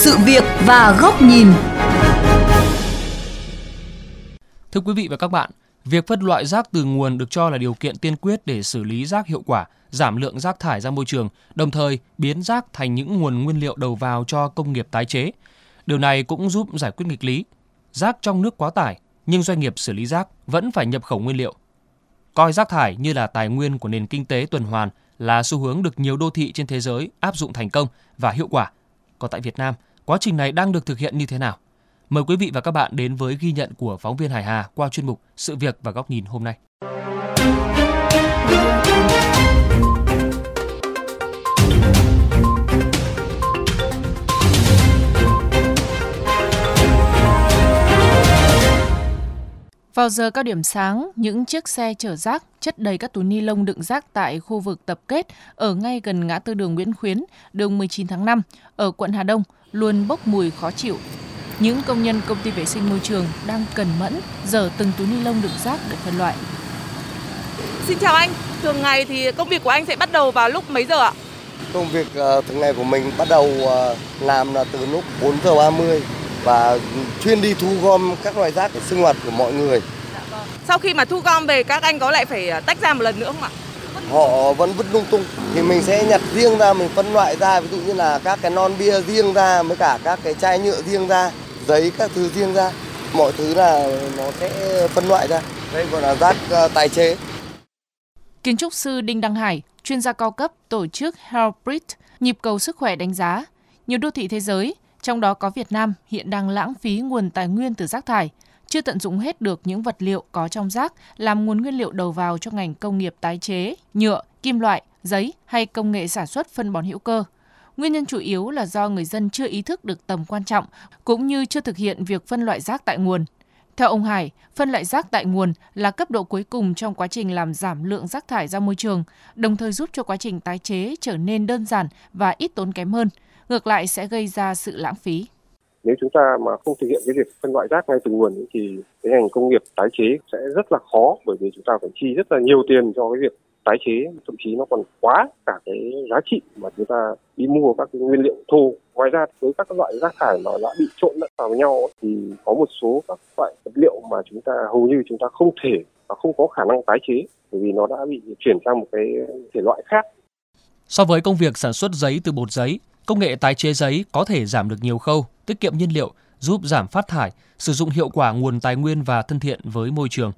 sự việc và góc nhìn. Thưa quý vị và các bạn, việc phân loại rác từ nguồn được cho là điều kiện tiên quyết để xử lý rác hiệu quả, giảm lượng rác thải ra môi trường, đồng thời biến rác thành những nguồn nguyên liệu đầu vào cho công nghiệp tái chế. Điều này cũng giúp giải quyết nghịch lý. Rác trong nước quá tải, nhưng doanh nghiệp xử lý rác vẫn phải nhập khẩu nguyên liệu. Coi rác thải như là tài nguyên của nền kinh tế tuần hoàn là xu hướng được nhiều đô thị trên thế giới áp dụng thành công và hiệu quả. Còn tại Việt Nam, quá trình này đang được thực hiện như thế nào? Mời quý vị và các bạn đến với ghi nhận của phóng viên Hải Hà qua chuyên mục Sự việc và góc nhìn hôm nay. Vào giờ cao điểm sáng, những chiếc xe chở rác chất đầy các túi ni lông đựng rác tại khu vực tập kết ở ngay gần ngã tư đường Nguyễn Khuyến, đường 19 tháng 5 ở quận Hà Đông luôn bốc mùi khó chịu. Những công nhân công ty vệ sinh môi trường đang cần mẫn dở từng túi ni lông đựng rác để phân loại. Xin chào anh, thường ngày thì công việc của anh sẽ bắt đầu vào lúc mấy giờ ạ? Công việc uh, thường ngày của mình bắt đầu uh, làm là từ lúc 4 giờ 30 và chuyên đi thu gom các loại rác để sinh hoạt của mọi người. Sau khi mà thu gom về các anh có lại phải ờ, tách ra một lần nữa không ạ? Họ vẫn vứt lung tung thì mình sẽ nhặt riêng ra mình phân loại ra ví dụ như là các cái non bia riêng ra với cả các cái chai nhựa riêng ra, giấy các thứ riêng ra. Mọi thứ là nó sẽ phân loại ra. Đây gọi là rác ờ, tái chế. Kiến trúc sư Đinh Đăng Hải, chuyên gia cao cấp tổ chức Healthbridge, nhịp cầu sức khỏe đánh giá, nhiều đô thị thế giới trong đó có Việt Nam hiện đang lãng phí nguồn tài nguyên từ rác thải, chưa tận dụng hết được những vật liệu có trong rác làm nguồn nguyên liệu đầu vào cho ngành công nghiệp tái chế, nhựa, kim loại, giấy hay công nghệ sản xuất phân bón hữu cơ. Nguyên nhân chủ yếu là do người dân chưa ý thức được tầm quan trọng cũng như chưa thực hiện việc phân loại rác tại nguồn. Theo ông Hải, phân loại rác tại nguồn là cấp độ cuối cùng trong quá trình làm giảm lượng rác thải ra môi trường, đồng thời giúp cho quá trình tái chế trở nên đơn giản và ít tốn kém hơn – ngược lại sẽ gây ra sự lãng phí. Nếu chúng ta mà không thực hiện cái việc phân loại rác ngay từ nguồn thì cái ngành công nghiệp tái chế sẽ rất là khó bởi vì chúng ta phải chi rất là nhiều tiền cho cái việc tái chế. Thậm chí nó còn quá cả cái giá trị mà chúng ta đi mua các cái nguyên liệu thô ngoài ra với các loại rác thải nó đã bị trộn lẫn vào nhau thì có một số các loại vật liệu mà chúng ta hầu như chúng ta không thể và không có khả năng tái chế bởi vì nó đã bị chuyển sang một cái thể loại khác. So với công việc sản xuất giấy từ bột giấy, Công nghệ tái chế giấy có thể giảm được nhiều khâu, tiết kiệm nhiên liệu, giúp giảm phát thải, sử dụng hiệu quả nguồn tài nguyên và thân thiện với môi trường.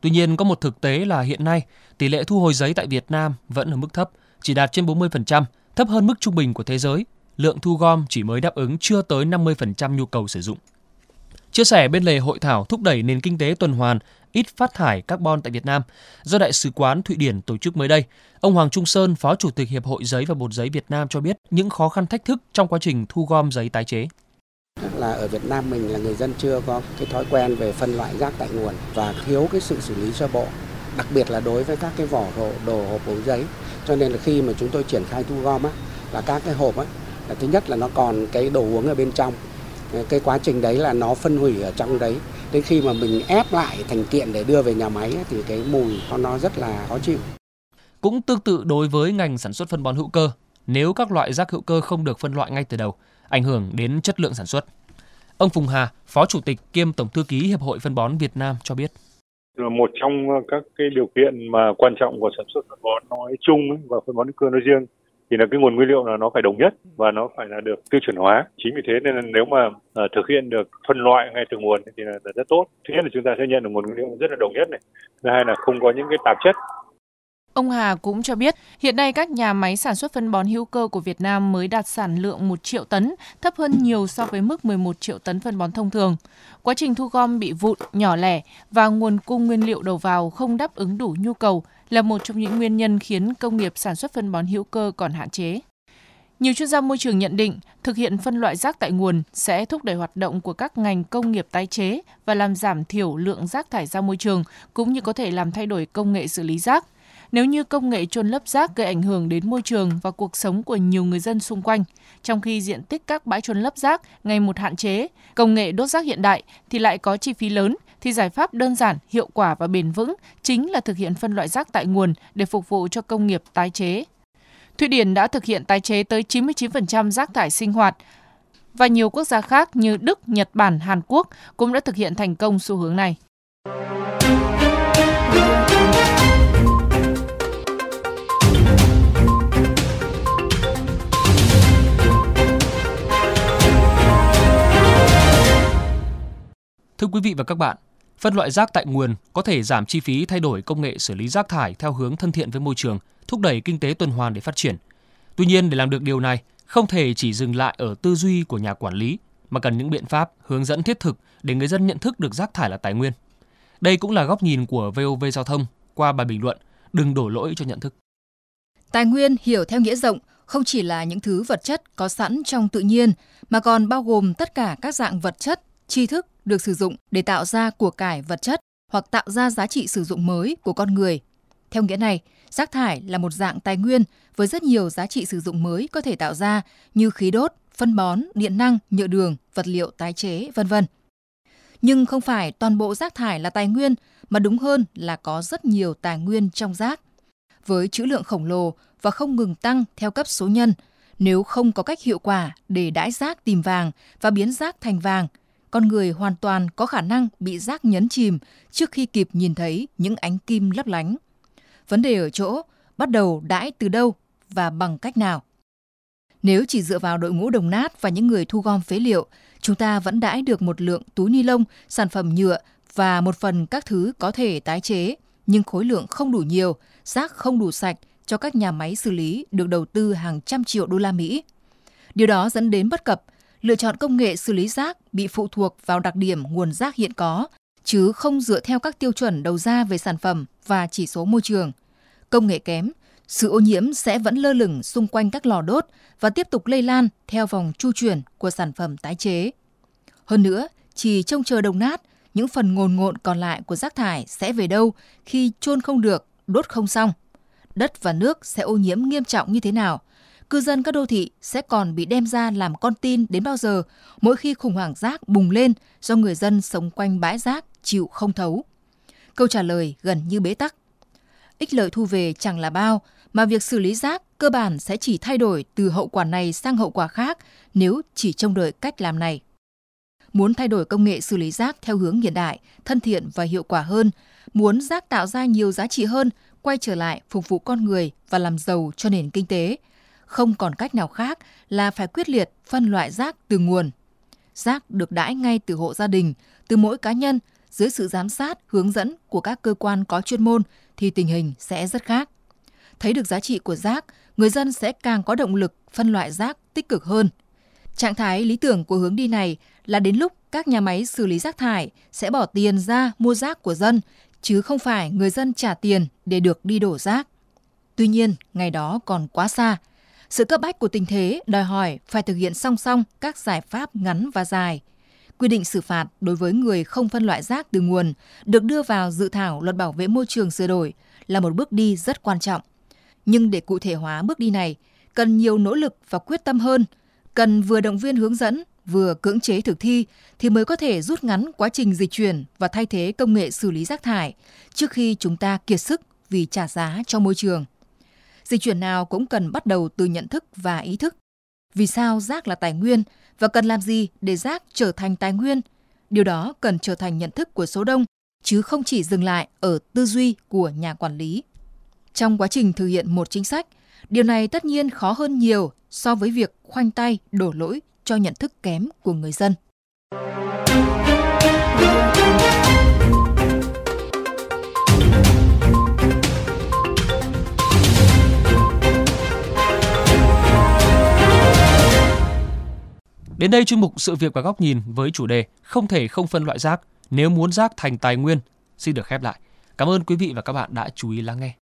Tuy nhiên, có một thực tế là hiện nay, tỷ lệ thu hồi giấy tại Việt Nam vẫn ở mức thấp, chỉ đạt trên 40%, thấp hơn mức trung bình của thế giới. Lượng thu gom chỉ mới đáp ứng chưa tới 50% nhu cầu sử dụng. Chia sẻ bên lề hội thảo thúc đẩy nền kinh tế tuần hoàn, ít phát thải carbon tại Việt Nam do Đại sứ quán Thụy Điển tổ chức mới đây, ông Hoàng Trung Sơn, Phó Chủ tịch Hiệp hội Giấy và Bột Giấy Việt Nam cho biết những khó khăn thách thức trong quá trình thu gom giấy tái chế. Là ở Việt Nam mình là người dân chưa có cái thói quen về phân loại rác tại nguồn và thiếu cái sự xử lý sơ bộ đặc biệt là đối với các cái vỏ đồ, đồ hộp ống giấy. Cho nên là khi mà chúng tôi triển khai thu gom á là các cái hộp á là thứ nhất là nó còn cái đồ uống ở bên trong cái quá trình đấy là nó phân hủy ở trong đấy. Đến khi mà mình ép lại thành kiện để đưa về nhà máy thì cái mùi nó rất là khó chịu. Cũng tương tự đối với ngành sản xuất phân bón hữu cơ nếu các loại rác hữu cơ không được phân loại ngay từ đầu ảnh hưởng đến chất lượng sản xuất. Ông Phùng Hà phó chủ tịch kiêm tổng thư ký hiệp hội phân bón Việt Nam cho biết. Một trong các cái điều kiện mà quan trọng của sản xuất phân bón nói chung và phân bón hữu cơ nói riêng thì là cái nguồn nguyên liệu là nó phải đồng nhất và nó phải là được tiêu chuẩn hóa. Chính vì thế nên là nếu mà uh, thực hiện được phân loại ngay từ nguồn thì là, rất tốt. Thứ nhất là chúng ta sẽ nhận được nguồn nguyên liệu rất là đồng nhất này. Thứ hai là không có những cái tạp chất Ông Hà cũng cho biết, hiện nay các nhà máy sản xuất phân bón hữu cơ của Việt Nam mới đạt sản lượng 1 triệu tấn, thấp hơn nhiều so với mức 11 triệu tấn phân bón thông thường. Quá trình thu gom bị vụn, nhỏ lẻ và nguồn cung nguyên liệu đầu vào không đáp ứng đủ nhu cầu là một trong những nguyên nhân khiến công nghiệp sản xuất phân bón hữu cơ còn hạn chế. Nhiều chuyên gia môi trường nhận định, thực hiện phân loại rác tại nguồn sẽ thúc đẩy hoạt động của các ngành công nghiệp tái chế và làm giảm thiểu lượng rác thải ra môi trường, cũng như có thể làm thay đổi công nghệ xử lý rác. Nếu như công nghệ chôn lấp rác gây ảnh hưởng đến môi trường và cuộc sống của nhiều người dân xung quanh, trong khi diện tích các bãi chôn lấp rác ngày một hạn chế, công nghệ đốt rác hiện đại thì lại có chi phí lớn, thì giải pháp đơn giản, hiệu quả và bền vững chính là thực hiện phân loại rác tại nguồn để phục vụ cho công nghiệp tái chế. Thụy Điển đã thực hiện tái chế tới 99% rác thải sinh hoạt và nhiều quốc gia khác như Đức, Nhật Bản, Hàn Quốc cũng đã thực hiện thành công xu hướng này. Thưa quý vị và các bạn, phân loại rác tại nguồn có thể giảm chi phí thay đổi công nghệ xử lý rác thải theo hướng thân thiện với môi trường, thúc đẩy kinh tế tuần hoàn để phát triển. Tuy nhiên để làm được điều này, không thể chỉ dừng lại ở tư duy của nhà quản lý mà cần những biện pháp hướng dẫn thiết thực để người dân nhận thức được rác thải là tài nguyên. Đây cũng là góc nhìn của VOV Giao thông qua bài bình luận Đừng đổ lỗi cho nhận thức. Tài nguyên hiểu theo nghĩa rộng không chỉ là những thứ vật chất có sẵn trong tự nhiên mà còn bao gồm tất cả các dạng vật chất, tri thức được sử dụng để tạo ra của cải vật chất hoặc tạo ra giá trị sử dụng mới của con người. Theo nghĩa này, rác thải là một dạng tài nguyên với rất nhiều giá trị sử dụng mới có thể tạo ra như khí đốt, phân bón, điện năng, nhựa đường, vật liệu tái chế, vân vân. Nhưng không phải toàn bộ rác thải là tài nguyên, mà đúng hơn là có rất nhiều tài nguyên trong rác. Với trữ lượng khổng lồ và không ngừng tăng theo cấp số nhân, nếu không có cách hiệu quả để đãi rác tìm vàng và biến rác thành vàng, con người hoàn toàn có khả năng bị rác nhấn chìm trước khi kịp nhìn thấy những ánh kim lấp lánh. Vấn đề ở chỗ bắt đầu đãi từ đâu và bằng cách nào. Nếu chỉ dựa vào đội ngũ đồng nát và những người thu gom phế liệu, chúng ta vẫn đãi được một lượng túi ni lông, sản phẩm nhựa và một phần các thứ có thể tái chế, nhưng khối lượng không đủ nhiều, rác không đủ sạch cho các nhà máy xử lý được đầu tư hàng trăm triệu đô la Mỹ. Điều đó dẫn đến bất cập, lựa chọn công nghệ xử lý rác bị phụ thuộc vào đặc điểm nguồn rác hiện có, chứ không dựa theo các tiêu chuẩn đầu ra về sản phẩm và chỉ số môi trường. Công nghệ kém, sự ô nhiễm sẽ vẫn lơ lửng xung quanh các lò đốt và tiếp tục lây lan theo vòng chu chuyển của sản phẩm tái chế. Hơn nữa, chỉ trông chờ đồng nát, những phần ngồn ngộn còn lại của rác thải sẽ về đâu khi chôn không được, đốt không xong. Đất và nước sẽ ô nhiễm nghiêm trọng như thế nào? Cư dân các đô thị sẽ còn bị đem ra làm con tin đến bao giờ mỗi khi khủng hoảng rác bùng lên do người dân sống quanh bãi rác chịu không thấu? Câu trả lời gần như bế tắc. Ích lợi thu về chẳng là bao, mà việc xử lý rác cơ bản sẽ chỉ thay đổi từ hậu quả này sang hậu quả khác nếu chỉ trông đợi cách làm này. Muốn thay đổi công nghệ xử lý rác theo hướng hiện đại, thân thiện và hiệu quả hơn, muốn rác tạo ra nhiều giá trị hơn, quay trở lại phục vụ con người và làm giàu cho nền kinh tế, không còn cách nào khác là phải quyết liệt phân loại rác từ nguồn. Rác được đãi ngay từ hộ gia đình, từ mỗi cá nhân dưới sự giám sát, hướng dẫn của các cơ quan có chuyên môn thì tình hình sẽ rất khác. Thấy được giá trị của rác, người dân sẽ càng có động lực phân loại rác tích cực hơn. Trạng thái lý tưởng của hướng đi này là đến lúc các nhà máy xử lý rác thải sẽ bỏ tiền ra mua rác của dân, chứ không phải người dân trả tiền để được đi đổ rác. Tuy nhiên, ngày đó còn quá xa. Sự cấp bách của tình thế đòi hỏi phải thực hiện song song các giải pháp ngắn và dài. Quy định xử phạt đối với người không phân loại rác từ nguồn được đưa vào dự thảo luật bảo vệ môi trường sửa đổi là một bước đi rất quan trọng. Nhưng để cụ thể hóa bước đi này, cần nhiều nỗ lực và quyết tâm hơn, cần vừa động viên hướng dẫn, vừa cưỡng chế thực thi thì mới có thể rút ngắn quá trình dịch chuyển và thay thế công nghệ xử lý rác thải trước khi chúng ta kiệt sức vì trả giá cho môi trường. Dịch chuyển nào cũng cần bắt đầu từ nhận thức và ý thức. Vì sao rác là tài nguyên và cần làm gì để rác trở thành tài nguyên? Điều đó cần trở thành nhận thức của số đông chứ không chỉ dừng lại ở tư duy của nhà quản lý. Trong quá trình thực hiện một chính sách, điều này tất nhiên khó hơn nhiều so với việc khoanh tay đổ lỗi cho nhận thức kém của người dân. Đến đây chuyên mục sự việc và góc nhìn với chủ đề không thể không phân loại rác, nếu muốn rác thành tài nguyên xin được khép lại. Cảm ơn quý vị và các bạn đã chú ý lắng nghe.